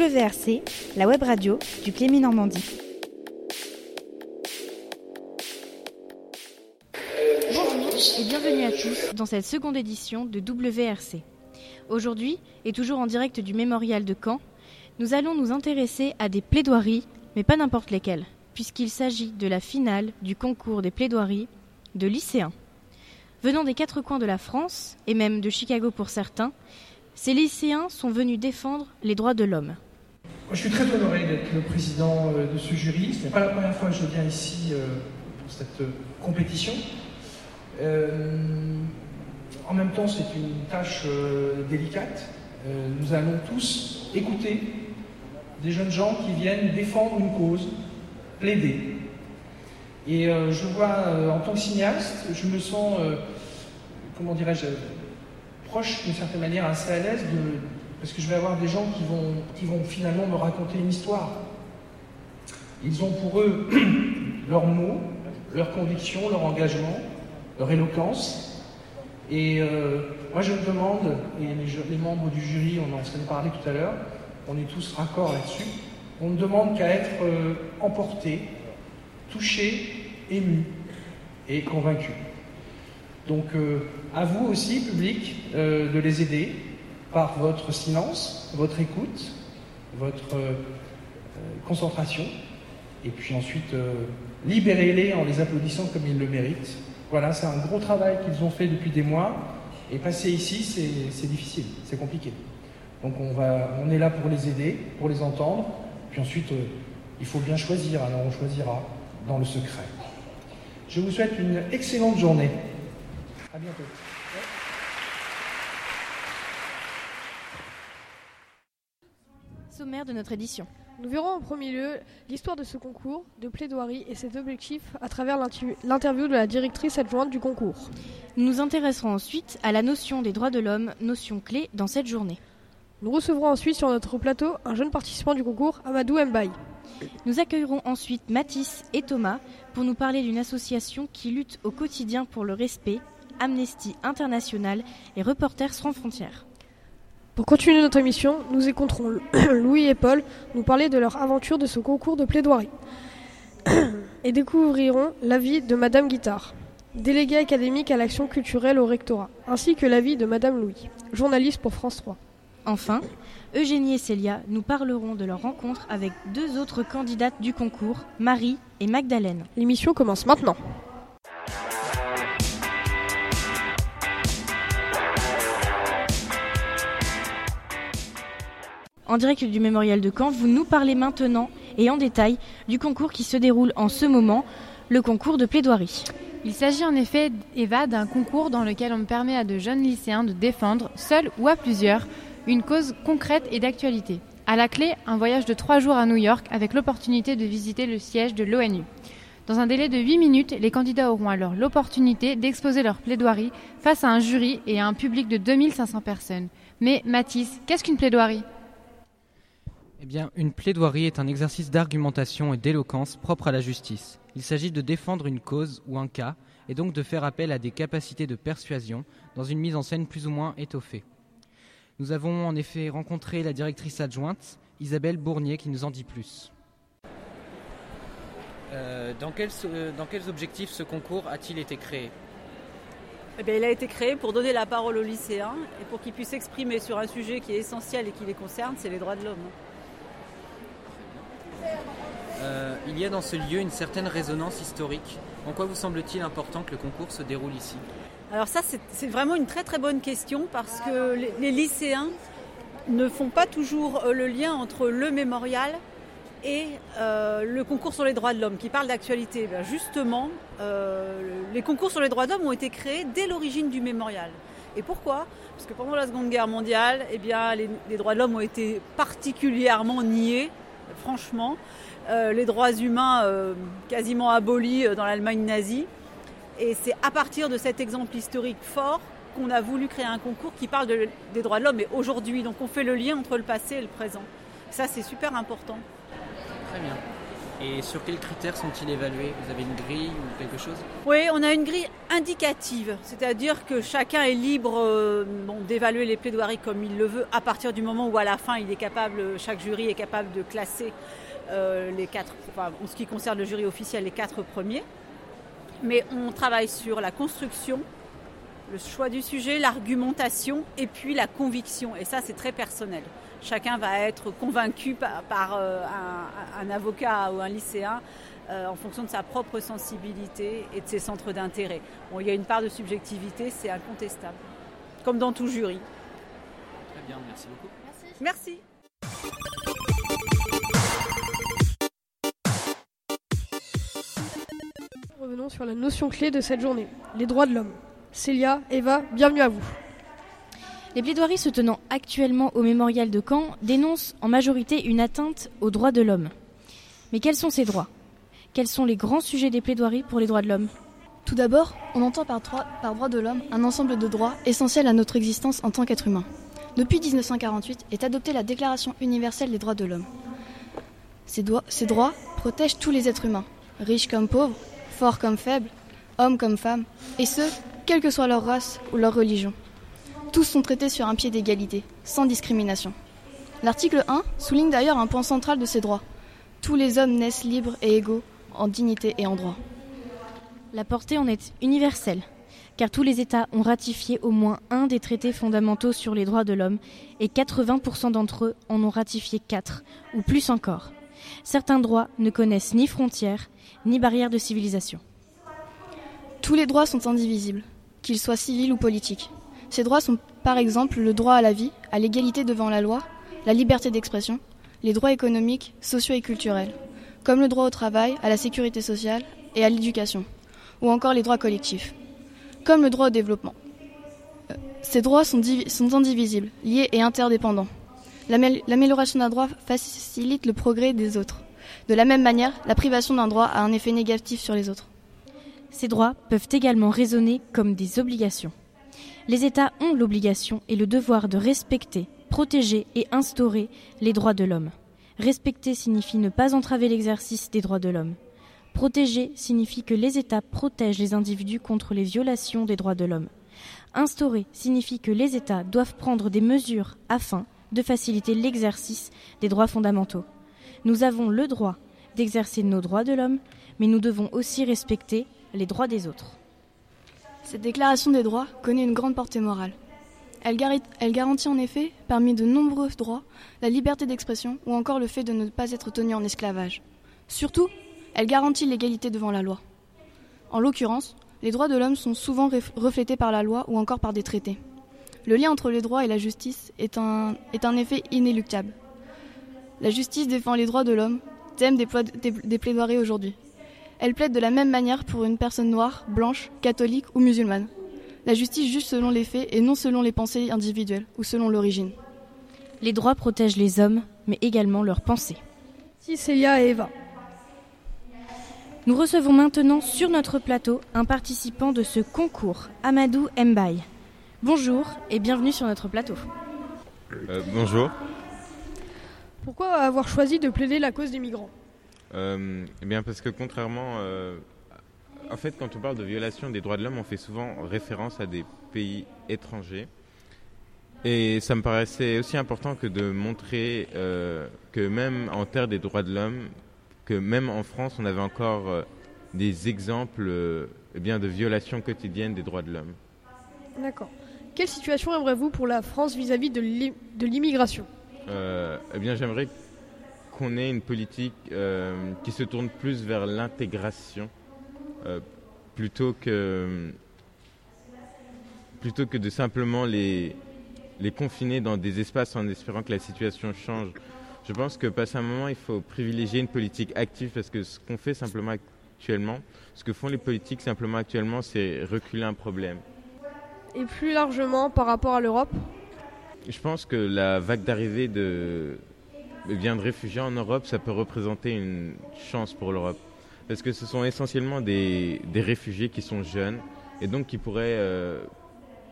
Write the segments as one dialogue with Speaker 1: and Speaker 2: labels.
Speaker 1: WRC, la web radio du Clémy Normandie. Bonjour et bienvenue à tous dans cette seconde édition de WRC. Aujourd'hui, et toujours en direct du mémorial de Caen, nous allons nous intéresser à des plaidoiries, mais pas n'importe lesquelles, puisqu'il s'agit de la finale du concours des plaidoiries de lycéens. Venant des quatre coins de la France, et même de Chicago pour certains, ces lycéens sont venus défendre les droits de l'homme.
Speaker 2: Je suis très honoré d'être le président euh, de ce jury. Ce n'est pas la première fois que je viens ici euh, pour cette euh, compétition. en même temps, c'est une tâche délicate. nous allons tous écouter des jeunes gens qui viennent défendre une cause, plaider. Et je vois, en tant que cinéaste, je me sens, comment dirais-je, proche d'une certaine manière, assez à l'aise, parce que je vais avoir des gens qui vont, qui vont finalement me raconter une histoire. Ils ont pour eux leurs mots, leurs convictions, leur engagement, leur éloquence. Et euh, moi je me demande, et les, membres du jury, on en s'est parlé tout à l'heure, on est tous raccords là-dessus, on ne demande qu'à être euh, emporté, touché, ému et convaincu. Donc euh, à vous aussi, public, euh, de les aider par votre silence, votre écoute, votre euh, concentration, et puis ensuite libérez-les en les applaudissant comme ils le méritent. Voilà, c'est un gros travail qu'ils ont fait depuis des mois, et passer ici, c'est difficile, c'est compliqué. Donc on, va, on est là pour les aider, pour les entendre, puis ensuite, il faut bien choisir, alors on choisira dans le secret. Je vous souhaite une excellente journée. À bientôt.
Speaker 1: Sommaire de notre édition.
Speaker 3: Nous verrons en premier lieu l'histoire de ce concours de plaidoirie et ses objectifs à travers l'interview de la directrice adjointe du concours.
Speaker 1: Nous nous intéresserons ensuite à la notion des droits de l'homme, notion clé dans cette journée.
Speaker 3: Nous recevrons ensuite sur notre plateau un jeune participant du concours, Amadou Mbaye.
Speaker 1: Nous accueillerons ensuite Mathis et Thomas pour nous parler d'une association qui lutte au quotidien pour le respect, Amnesty International et Reporters sans frontières.
Speaker 3: Pour continuer notre émission, nous écouterons Louis et Paul nous parler de leur aventure de ce concours de plaidoirie et découvrirons l'avis de Madame Guitard, déléguée académique à l'action culturelle au rectorat, ainsi que l'avis de Madame Louis, journaliste pour France 3.
Speaker 1: Enfin, Eugénie et Célia nous parleront de leur rencontre avec deux autres candidates du concours, Marie et Magdalène.
Speaker 3: L'émission commence maintenant.
Speaker 1: En direct du mémorial de Caen, vous nous parlez maintenant et en détail du concours qui se déroule en ce moment, le concours de plaidoirie.
Speaker 4: Il s'agit en effet, Eva, d'un concours dans lequel on permet à de jeunes lycéens de défendre, seuls ou à plusieurs, une cause concrète et d'actualité. À la clé, un voyage de trois jours à New York avec l'opportunité de visiter le siège de l'ONU. Dans un délai de 8 minutes, les candidats auront alors l'opportunité d'exposer leur plaidoirie face à un jury et à un public de 2500 personnes. Mais Mathis, qu'est-ce qu'une plaidoirie?
Speaker 5: Eh bien, une plaidoirie est un exercice d'argumentation et d'éloquence propre à la justice. Il s'agit de défendre une cause ou un cas, et donc de faire appel à des capacités de persuasion dans une mise en scène plus ou moins étoffée. Nous avons en effet rencontré la directrice adjointe, Isabelle Bournier, qui nous en dit plus.
Speaker 6: Euh, dans, quels, dans quels objectifs ce concours a-t-il été créé?
Speaker 7: Eh bien, il a été créé pour donner la parole aux lycéens et pour qu'ils puissent s'exprimer sur un sujet qui est essentiel et qui les concerne, c'est les droits de l'homme.
Speaker 6: Euh, il y a dans ce lieu une certaine résonance historique. En quoi vous semble-t-il important que le concours se déroule ici?
Speaker 7: Alors ça, c'est vraiment une très très bonne question parce que les, lycéens ne font pas toujours euh, le lien entre le mémorial et euh, le concours sur les droits de l'homme qui parle d'actualité. Ben, justement, les concours sur les droits de l'homme ont été créés dès l'origine du mémorial. Et pourquoi? Parce que pendant la Seconde Guerre mondiale, eh les droits de l'homme ont été particulièrement niés, franchement. Euh, les droits humains euh, quasiment abolis euh, dans l'Allemagne nazie. Et c'est à partir de cet exemple historique fort qu'on a voulu créer un concours qui parle des droits de l'homme, mais aujourd'hui. Donc on fait le lien entre le passé et le présent. Ça, c'est super important.
Speaker 6: Très bien. Et sur quels critères sont-ils évalués Vous avez une grille ou quelque chose
Speaker 7: Oui, on a une grille indicative, c'est-à-dire que chacun est libre euh, d'évaluer les plaidoiries comme il le veut à partir du moment où à la fin il est capable, chaque jury est capable de classer euh, les quatre, en ce qui concerne le jury officiel, les quatre premiers. Mais on travaille sur la construction, le choix du sujet, l'argumentation et puis la conviction. Et ça, c'est très personnel chacun va être convaincu par, euh, un, avocat ou un lycéen euh, en fonction de sa propre sensibilité et de ses centres d'intérêt. Bon, il y a une part de subjectivité, c'est incontestable, comme dans tout jury.
Speaker 6: Très bien, merci beaucoup.
Speaker 7: Merci.
Speaker 3: Revenons sur la notion clé de cette journée, les droits de l'homme. Célia, Eva, bienvenue à vous.
Speaker 1: Les plaidoiries se tenant actuellement au mémorial de Caen dénoncent en majorité une atteinte aux droits de l'homme. Mais quels sont ces droits? Quels sont les grands sujets des plaidoiries pour les droits de l'homme?
Speaker 8: Tout d'abord, on entend par droit, de l'homme un ensemble de droits essentiels à notre existence en tant qu'être humain. Depuis 1948 est adoptée la Déclaration universelle des droits de l'homme. Ces droits protègent tous les êtres humains, riches comme pauvres, forts comme faibles, hommes comme femmes, et ce, quelle que soit leur race ou leur religion. Tous sont traités sur un pied d'égalité, sans discrimination. L'article 1 souligne d'ailleurs un point central de ces droits. Tous les hommes naissent libres et égaux en dignité et en droit.
Speaker 1: La portée en est universelle, car tous les États ont ratifié au moins un des traités fondamentaux sur les droits de l'homme, et 80% d'entre eux en ont ratifié quatre, ou plus encore. Certains droits ne connaissent ni frontières, ni barrières de civilisation.
Speaker 8: Tous les droits sont indivisibles, qu'ils soient civils ou politiques. Ces droits sont par exemple le droit à la vie, à l'égalité devant la loi, la liberté d'expression, les droits économiques, sociaux et culturels, comme le droit au travail, à la sécurité sociale et à l'éducation, ou encore les droits collectifs, comme le droit au développement. Euh, ces droits sont, sont indivisibles, liés et interdépendants. L'amélioration d'un droit facilite le progrès des autres. De la même manière, la privation d'un droit a un effet négatif sur les autres.
Speaker 1: Ces droits peuvent également résonner comme des obligations. Les États ont l'obligation et le devoir de respecter, protéger et instaurer les droits de l'homme. Respecter signifie ne pas entraver l'exercice des droits de l'homme. Protéger signifie que les États protègent les individus contre les violations des droits de l'homme. Instaurer signifie que les États doivent prendre des mesures afin de faciliter l'exercice des droits fondamentaux. Nous avons le droit d'exercer nos droits de l'homme, mais nous devons aussi respecter les droits des autres.
Speaker 8: Cette déclaration des droits connaît une grande portée morale. Elle, garantit en effet, parmi de nombreux droits, la liberté d'expression ou encore le fait de ne pas être tenu en esclavage. Surtout, elle garantit l'égalité devant la loi. En l'occurrence, les droits de l'homme sont souvent reflétés par la loi ou encore par des traités. Le lien entre les droits et la justice est un, effet inéluctable. La justice défend les droits de l'homme, thème des, des plaidoiries aujourd'hui. Elle plaide de la même manière pour une personne noire, blanche, catholique ou musulmane. La justice juge selon les faits et non selon les pensées individuelles ou selon l'origine.
Speaker 1: Les droits protègent les hommes, mais également leurs pensées.
Speaker 3: Si Célia et Eva.
Speaker 1: Nous recevons maintenant sur notre plateau un participant de ce concours, Amadou Mbaye. Bonjour et bienvenue sur notre plateau.
Speaker 9: Euh, bonjour.
Speaker 3: Pourquoi avoir choisi de plaider la cause des migrants?
Speaker 9: Euh, eh bien parce que contrairement, euh, en fait, quand on parle de violation des droits de l'homme, on fait souvent référence à des pays étrangers. Et ça me paraissait aussi important que de montrer euh, que même en terre des droits de l'homme, que même en France, on avait encore des exemples eh bien, de violations quotidiennes des droits de l'homme.
Speaker 3: D'accord. Quelle situation aimerez-vous pour la France vis-à-vis de l'immigration?
Speaker 9: Eh bien, j'aimerais qu'on ait une politique euh, qui se tourne plus vers l'intégration euh, plutôt que plutôt que de simplement les, les confiner dans des espaces en espérant que la situation change. Je pense que passé un moment, il faut privilégier une politique active parce que ce qu'on fait simplement actuellement, ce que font les politiques simplement actuellement, c'est reculer un problème.
Speaker 3: Et plus largement par rapport à l'Europe?
Speaker 9: Je pense que la vague d'arrivée de, bien de réfugiés en Europe, ça peut représenter une chance pour l'Europe. Parce que ce sont essentiellement des, réfugiés qui sont jeunes et donc qui pourraient euh,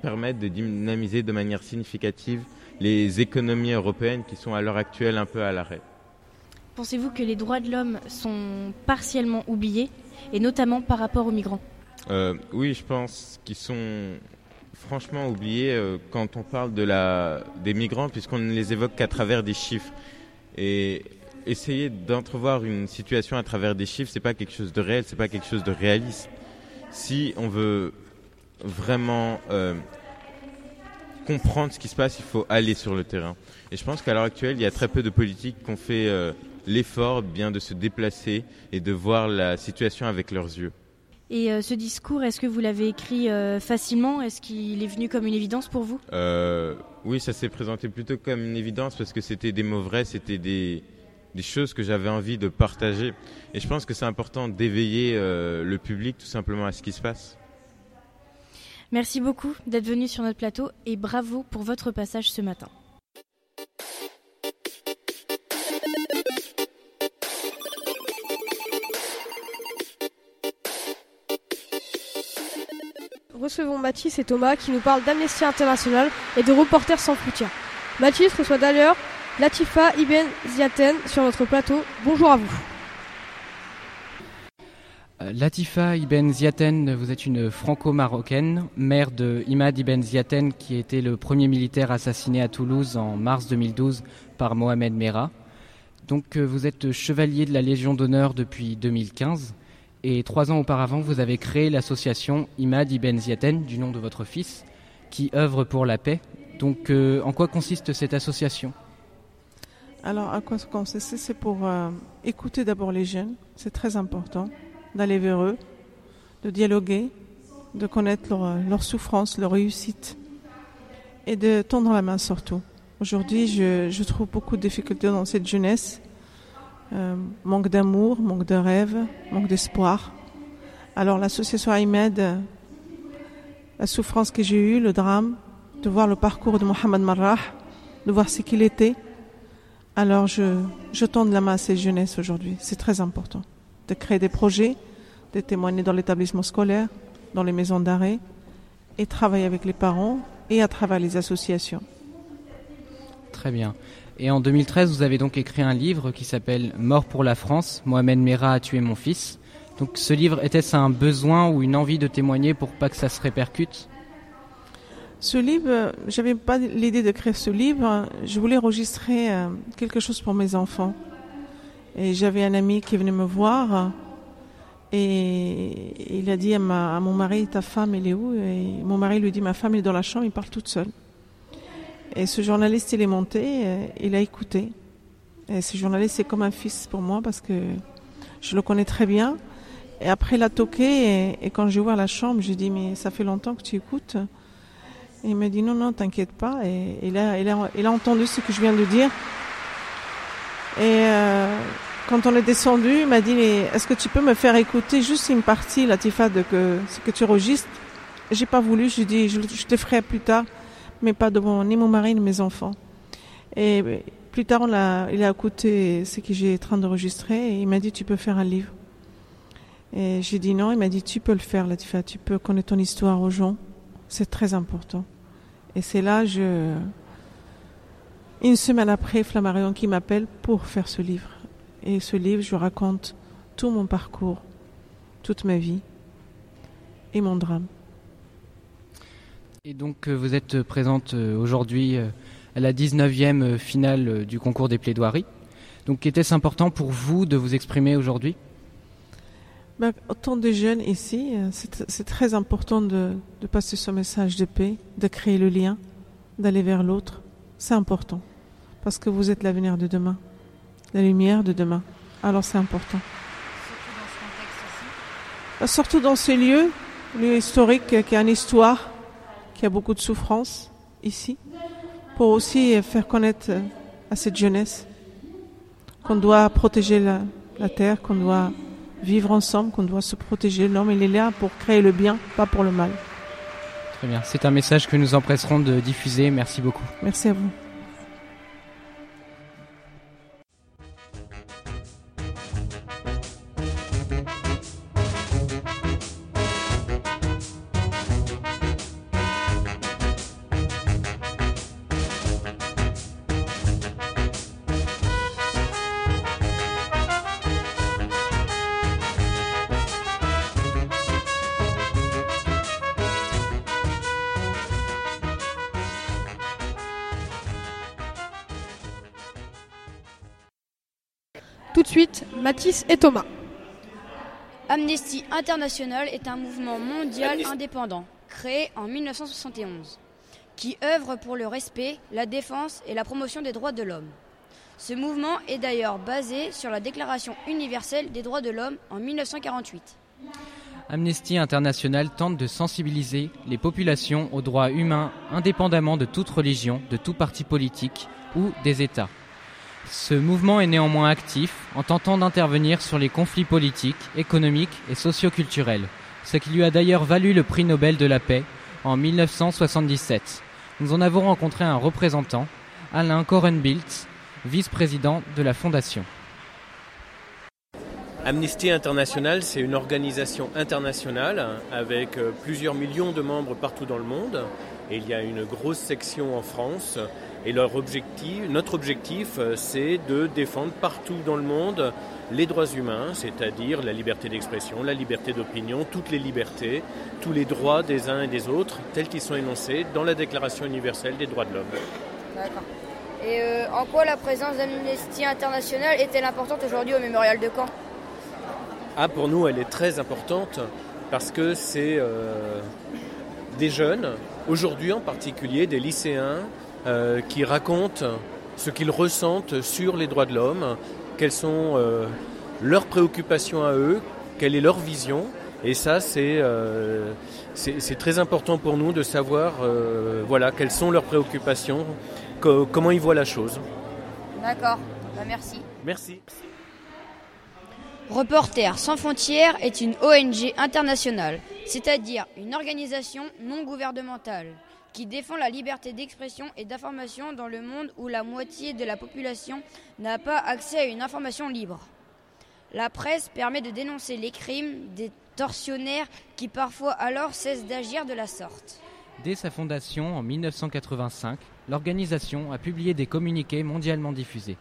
Speaker 9: permettre de dynamiser de manière significative les économies européennes qui sont à l'heure actuelle un peu à l'arrêt.
Speaker 1: Pensez-vous que les droits de l'homme sont partiellement oubliés, et notamment par rapport aux migrants?
Speaker 9: Euh, Oui, je pense qu'ils sont franchement oubliés euh, quand on parle de la, des migrants, puisqu'on ne les évoque qu'à travers des chiffres. Et essayer d'entrevoir une situation à travers des chiffres, c'est pas quelque chose de réel, c'est pas quelque chose de réaliste. Si on veut vraiment euh, comprendre ce qui se passe, il faut aller sur le terrain. Et je pense qu'à l'heure actuelle, il y a très peu de politiques qui ont fait euh, l'effort de se déplacer et de voir la situation avec leurs yeux.
Speaker 1: Et euh, ce discours, est-ce que vous l'avez écrit facilement? Est-ce qu'il est venu comme une évidence pour vous?
Speaker 9: Oui, ça s'est présenté plutôt comme une évidence parce que c'était des mots vrais, c'était des, des choses que j'avais envie de partager. Et je pense que c'est important d'éveiller le public tout simplement à ce qui se passe.
Speaker 1: Merci beaucoup d'être venu sur notre plateau et bravo pour votre passage ce matin.
Speaker 3: Recevons Mathis et Thomas qui nous parlent d'Amnesty International et de Reporters sans frontières. Mathis reçoit d'ailleurs Latifa Ibn Ziaten sur notre plateau. Bonjour à vous.
Speaker 5: Euh, Latifa Ibn Ziaten, vous êtes une franco-marocaine, mère de Imad Ibn Ziaten, qui était le premier militaire assassiné à Toulouse en mars 2012 par Mohamed Merah. Donc euh, vous êtes chevalier de la Légion d'honneur depuis 2015 et trois ans auparavant vous avez créé l'association Imad Ibn Ziaten du nom de votre fils qui œuvre pour la paix. Donc euh, en quoi consiste cette association?
Speaker 10: Alors à quoi ça consiste? C'est pour écouter d'abord les jeunes, c'est très important d'aller vers eux, de dialoguer, de connaître leur, leur souffrance, leur réussite et de tendre la main surtout. Aujourd'hui, je, trouve beaucoup de difficultés dans cette jeunesse. Euh, manque d'amour, manque de rêve, manque d'espoir. Alors l'association Ahmed, la souffrance que j'ai eue, le drame, de voir le parcours de Mohamed Marrah, de voir ce qu'il était. Alors je, je tends la main à cette jeunesse aujourd'hui. C'est très important de créer des projets, de témoigner dans l'établissement scolaire, dans les maisons d'arrêt, et travailler avec les parents et à travers les associations.
Speaker 5: Très bien. Et en 2013, vous avez donc écrit un livre qui s'appelle Mort pour la France, Mohamed Merah a tué mon fils. Donc ce livre, était-ce un besoin ou une envie de témoigner pour pas que ça se répercute?
Speaker 10: Ce livre, j'avais pas l'idée de créer ce livre. Je voulais enregistrer euh, quelque chose pour mes enfants. Et j'avais un ami qui venait me voir et il a dit à, mon mari, ta femme, elle est où? Et mon mari lui dit, ma femme est dans la chambre, il parle toute seule. Et ce journaliste, il est monté, il a écouté. Et ce journaliste, c'est comme un fils pour moi parce que je le connais très bien. Et après, il a toqué et, quand j'ai ouvert la chambre, j'ai dit, mais ça fait longtemps que tu écoutes. Et il m'a dit, non, non, t'inquiète pas. Et il a, il, a, il a entendu ce que je viens de dire. Et euh, quand on est descendu, il m'a dit est-ce que tu peux me faire écouter juste une partie, Latifa, de que, ce que tu enregistres? J'ai pas voulu, je dit je, je te ferai plus tard, mais pas devant ni mon mari ni mes enfants. Et plus tard, il a écouté ce que j'ai en train d'enregistrer et il m'a dit tu peux faire un livre. Et j'ai dit non, il m'a dit tu peux le faire, Latifa, tu peux connaître ton histoire aux gens, c'est très important. Et c'est là, je, une semaine après, Flammarion qui m'appelle pour faire ce livre. Et ce livre, je raconte tout mon parcours, toute ma vie et mon drame.
Speaker 5: Et donc euh, vous êtes présente euh, aujourd'hui euh, à la 19e finale du concours des plaidoiries. Donc était-ce important pour vous de vous exprimer aujourd'hui?
Speaker 10: Ben, Autant de jeunes ici, c'est très important de, de passer ce message de paix, de créer le lien, d'aller vers l'autre. C'est important parce que vous êtes l'avenir de demain la lumière de demain. Alors c'est important. Surtout dans ces lieux, lieu historique qui a une histoire, qui a beaucoup de souffrance ici, pour aussi faire connaître à cette jeunesse qu'on doit protéger la, la terre, qu'on doit vivre ensemble, qu'on doit se protéger. L'homme, il est là pour créer le bien, pas pour le mal.
Speaker 5: Très bien. C'est un message que nous empresserons de diffuser. Merci beaucoup.
Speaker 10: Merci à vous.
Speaker 3: Tout de suite, Mathis et Thomas.
Speaker 11: Amnesty International est un mouvement mondial indépendant créé en 1971 qui œuvre pour le respect, la défense et la promotion des droits de l'homme. Ce mouvement est d'ailleurs basé sur la Déclaration universelle des droits de l'homme en 1948.
Speaker 5: Amnesty International tente de sensibiliser les populations aux droits humains indépendamment de toute religion, de tout parti politique ou des États. Ce mouvement est néanmoins actif en tentant d'intervenir sur les conflits politiques, économiques et socioculturels, ce qui lui a d'ailleurs valu le prix Nobel de la paix en 1977. Nous en avons rencontré un représentant, Alain Korenbilt, vice-président de la fondation.
Speaker 12: Amnesty International, c'est une organisation internationale avec euh, plusieurs millions de membres partout dans le monde. Il y a une grosse section en France. Et leur objectif, notre objectif, euh, c'est de défendre partout dans le monde les droits humains, c'est-à-dire la liberté d'expression, la liberté d'opinion, toutes les libertés, tous les droits des uns et des autres, tels qu'ils sont énoncés dans la Déclaration universelle des droits de l'homme.
Speaker 11: D'accord. Et euh, en quoi la présence d'Amnesty International est-elle importante aujourd'hui au mémorial de Caen?
Speaker 12: Ah, pour nous, elle est très importante parce que c'est euh, des jeunes, aujourd'hui en particulier des lycéens, euh, qui racontent ce qu'ils ressentent sur les droits de l'homme, quelles sont leurs préoccupations à eux, quelle est leur vision. Et ça, c'est c'est très important pour nous de savoir voilà, quelles sont leurs préoccupations comment ils voient la chose.
Speaker 11: D'accord, bah, merci.
Speaker 12: Merci.
Speaker 11: Reporters sans frontières est une ONG internationale, c'est-à-dire une organisation non gouvernementale qui défend la liberté d'expression et d'information dans le monde où la moitié de la population n'a pas accès à une information libre. La presse permet de dénoncer les crimes des tortionnaires qui parfois alors cessent d'agir de la sorte.
Speaker 5: Dès sa fondation en 1985, l'organisation a publié des communiqués mondialement diffusés.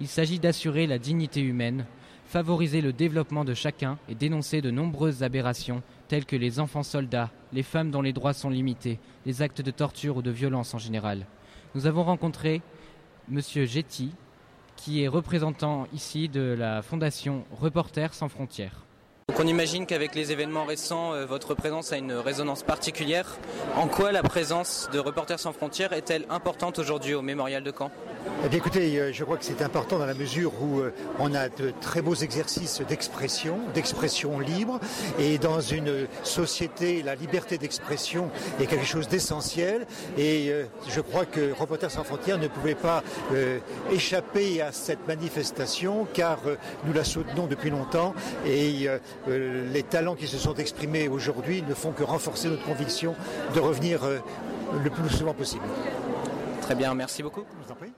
Speaker 5: Il s'agit d'assurer la dignité humaine, favoriser le développement de chacun et dénoncer de nombreuses aberrations telles que les enfants soldats, les femmes dont les droits sont limités, les actes de torture ou de violence en général. Nous avons rencontré M. Getty, qui est représentant ici de la fondation Reporters sans frontières.
Speaker 6: On imagine qu'avec les événements récents, euh, votre présence a une résonance particulière. En quoi la présence de Reporters sans frontières est-elle importante aujourd'hui au mémorial de Caen?
Speaker 13: Eh bien écoutez, euh, je crois que c'est important dans la mesure où euh, on a de très beaux exercices d'expression, d'expression libre, et dans une société, la liberté d'expression est quelque chose d'essentiel, et je crois que Reporters sans frontières ne pouvait pas échapper à cette manifestation, car nous la soutenons depuis longtemps, et les talents qui se sont exprimés aujourd'hui ne font que renforcer notre conviction de revenir euh, le plus souvent possible.
Speaker 6: Très bien, merci beaucoup.
Speaker 3: Et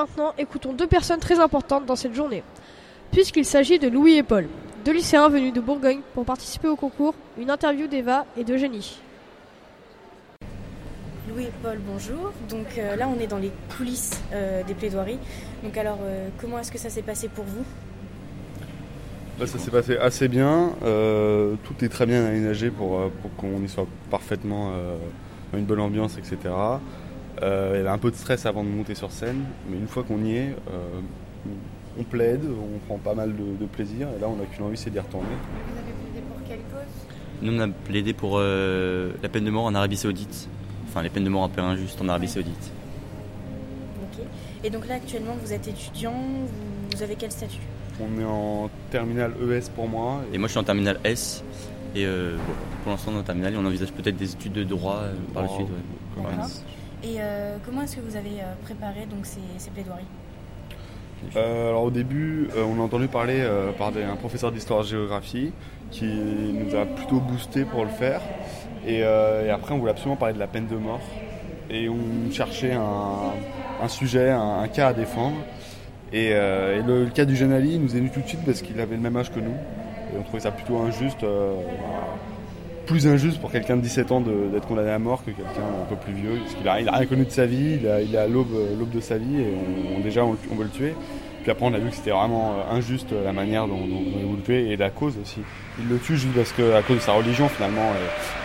Speaker 3: maintenant, écoutons deux personnes très importantes dans cette journée. Puisqu'il s'agit de Louis et Paul, deux lycéens venus de Bourgogne pour participer au concours, une interview d'Eva et d'Eugénie.
Speaker 1: Louis et Paul, bonjour. Donc euh, là, on est dans les coulisses euh, des plaidoiries. Donc alors, euh, comment est-ce que ça s'est passé pour vous?
Speaker 14: Bah, Ça s'est passé assez bien. tout est très bien aménagé pour, pour qu'on y soit parfaitement dans une bonne ambiance, etc. Euh, il y avait un peu de stress avant de monter sur scène, mais une fois qu'on y est, euh, on plaide, on prend pas mal de, plaisir, et là on n'a qu'une envie, c'est d'y retourner.
Speaker 11: Vous avez plaidé pour quelle cause?
Speaker 15: Nous on a plaidé pour euh, la peine de mort en Arabie Saoudite, enfin les peines de mort un peu injustes en Arabie Saoudite.
Speaker 1: Ok. Et donc là actuellement vous êtes étudiant, vous avez quel statut?
Speaker 14: On est en terminale ES pour moi.
Speaker 15: Et, moi je suis en terminale S. Et pour l'instant, on est en terminale, et on envisage peut-être des études de droit par la suite.
Speaker 1: Et euh, comment est-ce que vous avez euh, préparé donc, ces, plaidoiries?
Speaker 14: Euh, alors au début, on a entendu parler par un professeur d'histoire-géographie qui nous a plutôt boosté pour le faire. Et, après, on voulait absolument parler de la peine de mort. Et on cherchait un, sujet, un, cas à défendre. Et, le, cas du jeune Ali nous est venu tout de suite parce qu'il avait le même âge que nous. Et on trouvait ça plutôt injuste, plus injuste pour quelqu'un de 17 ans d'être condamné à mort que quelqu'un un peu plus vieux. Parce qu'il a, il a rien connu de sa vie, il, a- il à l'aube de sa vie et on, déjà on, on veut le tuer. Puis après on a vu que c'était vraiment euh, injuste euh, la manière dont, dont, dont il voulait le tuer et la cause aussi. Il le tue juste parce que, à cause de sa religion finalement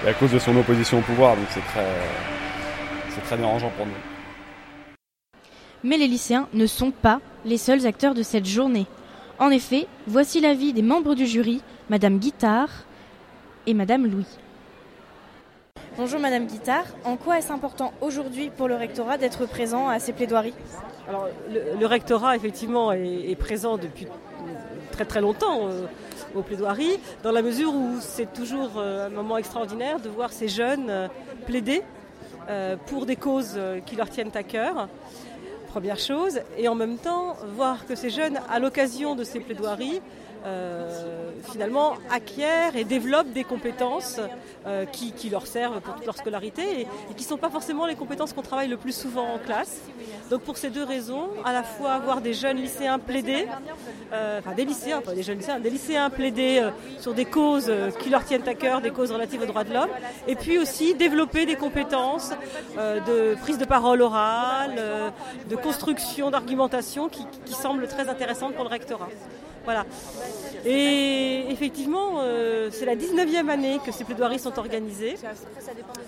Speaker 14: et, à cause de son opposition au pouvoir. Donc c'est très, très dérangeant pour nous.
Speaker 1: Mais les lycéens ne sont pas les seuls acteurs de cette journée. En effet, voici l'avis des membres du jury, Madame Guittard et Madame Louis. Bonjour Madame Guittard, en quoi est-ce important aujourd'hui pour le rectorat d'être présent à ces plaidoiries?
Speaker 16: Alors, le, le rectorat, effectivement, est, est présent depuis très très longtemps euh, aux plaidoiries, dans la mesure où c'est toujours euh, un moment extraordinaire de voir ces jeunes euh, plaider euh, pour des causes euh, qui leur tiennent à cœur. Première chose, et en même temps, voir que ces jeunes, à l'occasion de ces plaidoiries, euh, finalement acquièrent et développent des compétences euh, qui, leur servent pour toute leur scolarité et, qui ne sont pas forcément les compétences qu'on travaille le plus souvent en classe. Donc pour ces deux raisons, à la fois voir des jeunes lycéens plaider, euh, enfin des lycéens, pas des jeunes lycéens, des lycéens plaider euh, sur des causes qui leur tiennent à cœur, des causes relatives aux droits de l'homme, et puis aussi développer des compétences de prise de parole orale, de construction, d'argumentation qui, qui semblent très intéressantes pour le rectorat. Voilà. Et effectivement, euh, c'est la 19e année que ces plaidoiries sont organisées.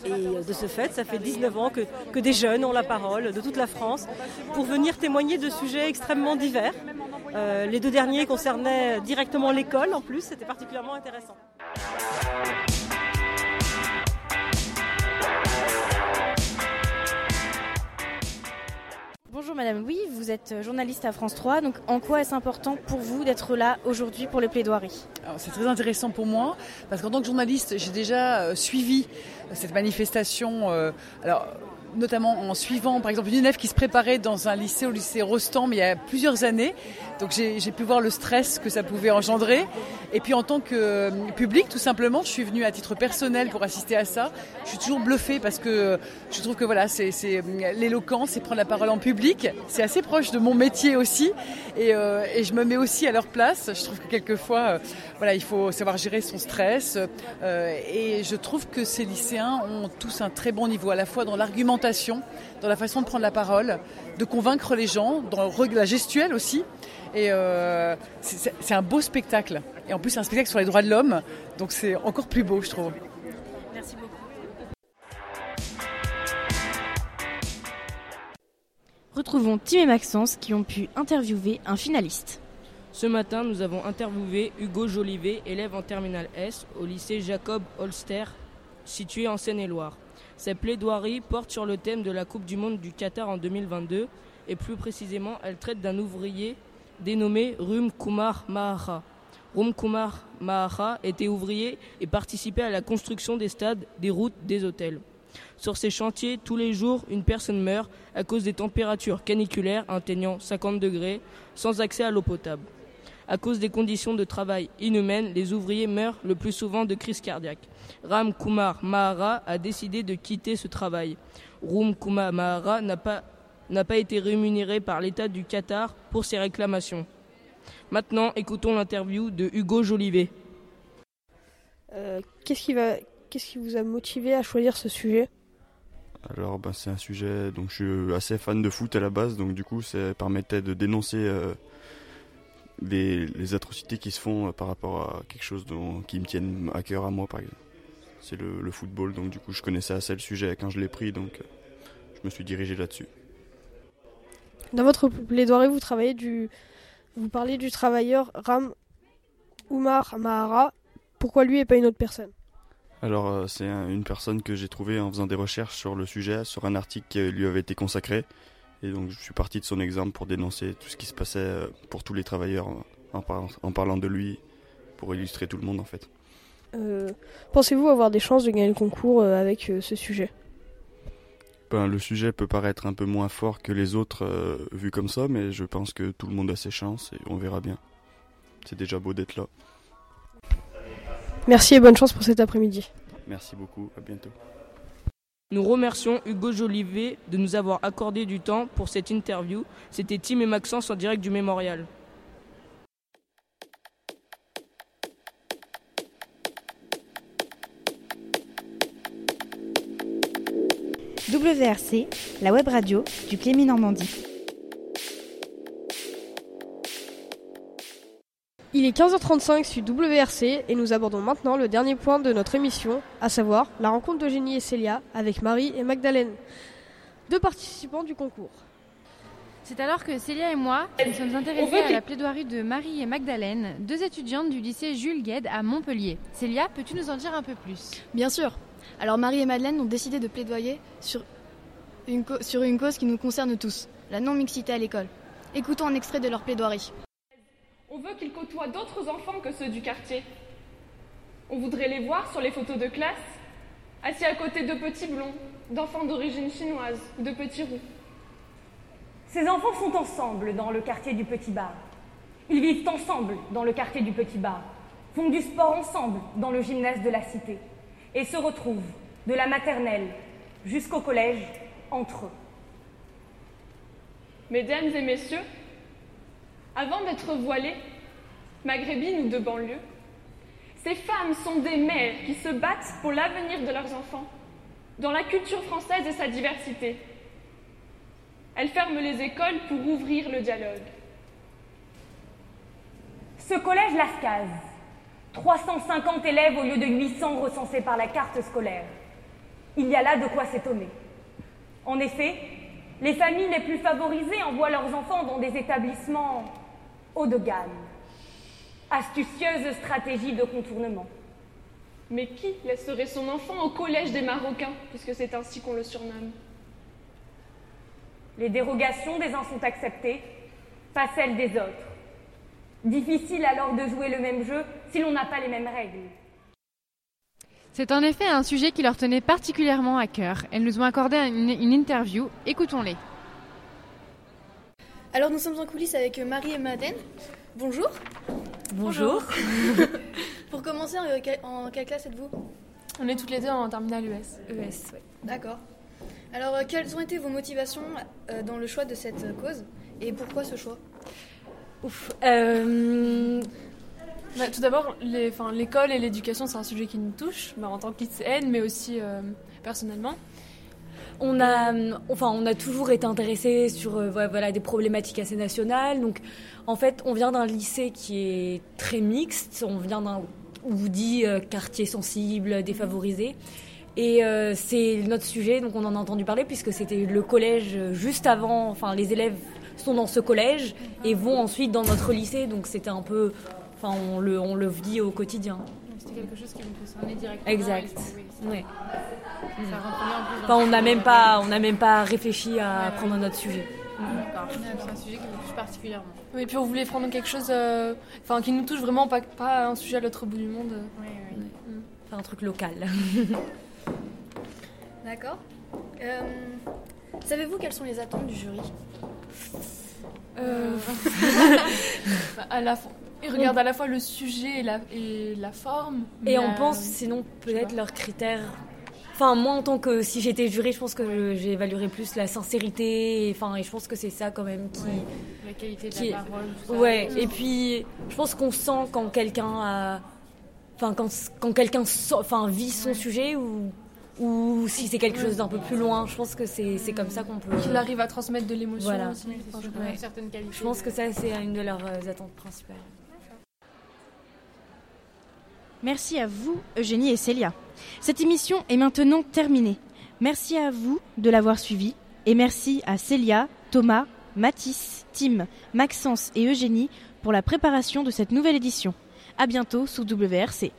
Speaker 16: Et euh, de ce fait, ça fait 19 ans que, que des jeunes ont la parole de toute la France pour venir témoigner de sujets extrêmement divers. Euh, les deux derniers concernaient directement l'école en plus, c'était particulièrement intéressant.
Speaker 1: Bonjour Madame Louis, vous êtes journaliste à France 3, donc en quoi est-ce important pour vous d'être là aujourd'hui pour les plaidoiries?
Speaker 17: C'est très intéressant pour moi parce qu'en tant que journaliste, j'ai déjà euh, suivi cette manifestation. euh, notamment en suivant par exemple une élève qui se préparait dans un lycée au lycée Rostand mais il y a plusieurs années. Donc j'ai pu voir le stress que ça pouvait engendrer. Et puis en tant que euh, public, tout simplement, je suis venue à titre personnel pour assister à ça. Je suis toujours bluffée parce que je trouve que voilà, c'est euh, l'éloquence, c'est prendre la parole en public. C'est assez proche de mon métier aussi. Et, euh, je me mets aussi à leur place. Je trouve que quelquefois, voilà, il faut savoir gérer son stress. Et je trouve que ces lycéens ont tous un très bon niveau, à la fois dans l'argumentation, dans la façon de prendre la parole, de convaincre les gens, dans la gestuelle aussi. Et euh, c'est un beau spectacle. Et en plus, c'est un spectacle sur les droits de l'homme. Donc c'est encore plus beau, je trouve.
Speaker 1: Merci beaucoup. Retrouvons Tim et Maxence qui ont pu interviewer un finaliste.
Speaker 18: Ce matin, nous avons interviewé Hugo Jolivet, élève en terminale S au lycée Jacob Holster, situé en Seine-et-Loire. Ses plaidoiries portent sur le thème de la Coupe du Monde du Qatar en 2022 et plus précisément, elle traite d'un ouvrier dénommé Rum Kumar Mahara. Rum Kumar Mahara était ouvrier et participait à la construction des stades, des routes, des hôtels. Sur ces chantiers, tous les jours, une personne meurt à cause des températures caniculaires atteignant 50 degrés, sans accès à l'eau potable. À cause des conditions de travail inhumaines, les ouvriers meurent le plus souvent de crise cardiaque. Ram Kumar Mahara a décidé de quitter ce travail. Rum Kumar Mahara n'a pas, n'a pas été rémunéré par l'État du Qatar pour ses réclamations. Maintenant, écoutons l'interview de Hugo Jolivet.
Speaker 3: Euh, qu'est-ce qui va, qu'est-ce qui vous a motivé à choisir ce sujet?
Speaker 19: Alors, ben, c'est un sujet, donc je suis assez fan de foot à la base, donc du coup, ça permettait de dénoncer euh, les, les atrocités qui se font euh, par rapport à quelque chose dont, qui me tienne à cœur à moi, par exemple. C'est le, le football, donc du coup, je connaissais assez le sujet quand je l'ai pris, donc euh, je me suis dirigé là-dessus.
Speaker 3: Dans votre plaidoirie, vous travaillez du, vous parlez du travailleur Ram Umar Mahara. Pourquoi lui et pas une autre personne?
Speaker 19: Alors, euh, c'est un- une personne que j'ai trouvée en faisant des recherches sur le sujet, sur un article qui lui avait été consacré. Et donc, je suis parti de son exemple pour dénoncer tout ce qui se passait euh, pour tous les travailleurs en, parlant, en parlant de lui, pour illustrer tout le monde en fait.
Speaker 3: Euh, Pensez-vous avoir des chances de gagner le concours euh, avec ce sujet?
Speaker 19: Ben, le sujet peut paraître un peu moins fort que les autres euh, vus comme ça, mais je pense que tout le monde a ses chances et on verra bien. C'est déjà beau d'être là.
Speaker 3: Merci et bonne chance pour cet après-midi.
Speaker 19: Merci beaucoup, à bientôt.
Speaker 18: Nous remercions Hugo Jolivet de nous avoir accordé du temps pour cette interview. C'était Tim et Maxence en direct du mémorial.
Speaker 1: WRC, la web radio du Clémy Normandie.
Speaker 3: Il est 15h35 sur WRC et nous abordons maintenant le dernier point de notre émission, à savoir la rencontre d'Eugénie et Célia avec Marie et Magdalene, deux participants du concours.
Speaker 4: C'est alors que Célia et moi nous sommes intéressés à la plaidoirie de Marie et Magdalene, deux étudiantes du lycée Jules Gued à Montpellier. Célia, peux-tu nous en dire un peu plus?
Speaker 8: Bien sûr. Alors Marie et Madeleine ont décidé de plaidoyer sur une, sur une cause qui nous concerne tous, la non-mixité à l'école. Écoutons un extrait de leur plaidoirie.
Speaker 20: On veut qu'ils côtoient d'autres enfants que ceux du quartier. On voudrait les voir sur les photos de classe, assis à côté de petits blonds, d'enfants d'origine chinoise ou de petits roux.
Speaker 21: Ces enfants sont ensemble dans le quartier du Petit Bar. Ils vivent ensemble dans le quartier du Petit Bar, font du sport ensemble dans le gymnase de la cité et se retrouvent de la maternelle jusqu'au collège entre eux.
Speaker 20: Mesdames et messieurs, avant d'être voilées, maghrébines ou de banlieue, ces femmes sont des mères qui se battent pour l'avenir de leurs enfants, dans la culture française et sa diversité. Elles ferment les écoles pour ouvrir le dialogue.
Speaker 21: Ce collège Lascaz 350 élèves au lieu de 800 recensés par la carte scolaire. Il y a là de quoi s'étonner. En effet, les familles les plus favorisées envoient leurs enfants dans des établissements haut de gamme. Astucieuse stratégie de contournement.
Speaker 20: Mais qui laisserait son enfant au collège des Marocains, puisque c'est ainsi qu'on le surnomme?
Speaker 21: Les dérogations des uns sont acceptées, pas celles des autres. Difficile alors de jouer le même jeu si l'on n'a pas les mêmes règles.
Speaker 4: C'est en effet un sujet qui leur tenait particulièrement à cœur. Elles nous ont accordé une, une interview. Écoutons-les.
Speaker 8: Alors nous sommes en coulisses avec Marie et Madeleine. Bonjour.
Speaker 22: Bonjour.
Speaker 8: Pour commencer, en quelle, classe êtes-vous?
Speaker 22: On est toutes les deux en terminale ES.
Speaker 8: ES, oui. D'accord. Alors, euh, quelles ont été vos motivations euh, dans le choix de cette euh, cause? Et pourquoi ce choix?
Speaker 22: Ouf. Euh, bah, tout d'abord, l'école et l'éducation, c'est un sujet qui nous touche, bah, en tant que lycéenne, mais aussi euh, personnellement. On a, enfin, on a toujours été intéressé sur euh, voilà, des problématiques assez nationales. Donc, en fait, on vient d'un lycée qui est très mixte. On vient d'un, on vous dit, euh, quartier sensible, défavorisé. Et euh, c'est notre sujet, donc on en a entendu parler puisque c'était le collège euh, juste avant. Enfin, les élèves sont dans ce collège et vont ensuite dans notre lycée. Donc c'était un peu, enfin, on le, on le vit au quotidien.
Speaker 4: Quelque chose qui nous concernait directement.
Speaker 22: Exact. Ouais.
Speaker 4: Ça rentrait en plus dans
Speaker 22: Enfin, on n'a même pas, on n'a même pas réfléchi à
Speaker 4: Ouais, ouais.
Speaker 22: prendre notre sujet.
Speaker 4: D'accord. C'est un sujet qui nous touche particulièrement.
Speaker 22: Oui, et puis on voulait prendre quelque chose, euh, enfin, qui nous touche vraiment, pas, pas un sujet à l'autre bout du monde. Faire un truc local.
Speaker 8: D'accord. Euh, Savez-vous quelles sont les attentes du jury?
Speaker 22: Euh, bah, à la fois, ils regardent à la fois le sujet et la, et la forme. Et on euh, pense, sinon, peut-être leurs critères. Enfin, moi, en tant que si j'étais juré, je pense que j'évaluerais plus la sincérité. Et, enfin, et je pense que c'est ça quand même qui.
Speaker 4: La qualité de
Speaker 22: qui-
Speaker 4: la parole. tout ça.
Speaker 22: Ouais. Et puis, je pense qu'on sent quand quelqu'un a. Enfin, quand, quand quelqu'un enfin, vit son sujet ou. Ou si c'est quelque chose d'un peu plus loin, je pense que c'est comme ça qu'on peut. Qu'il arrive à transmettre de l'émotion Voilà. aussi. Enfin, je- Ouais.
Speaker 4: Certaines qualités.
Speaker 22: Je pense que ça, c'est une de leurs euh, attentes principales.
Speaker 1: Merci à vous, Eugénie et Célia. Cette émission est maintenant terminée. Merci à vous de l'avoir suivie et merci à Célia, Thomas, Mathis, Tim, Maxence et Eugénie pour la préparation de cette nouvelle édition. À bientôt sous WRC.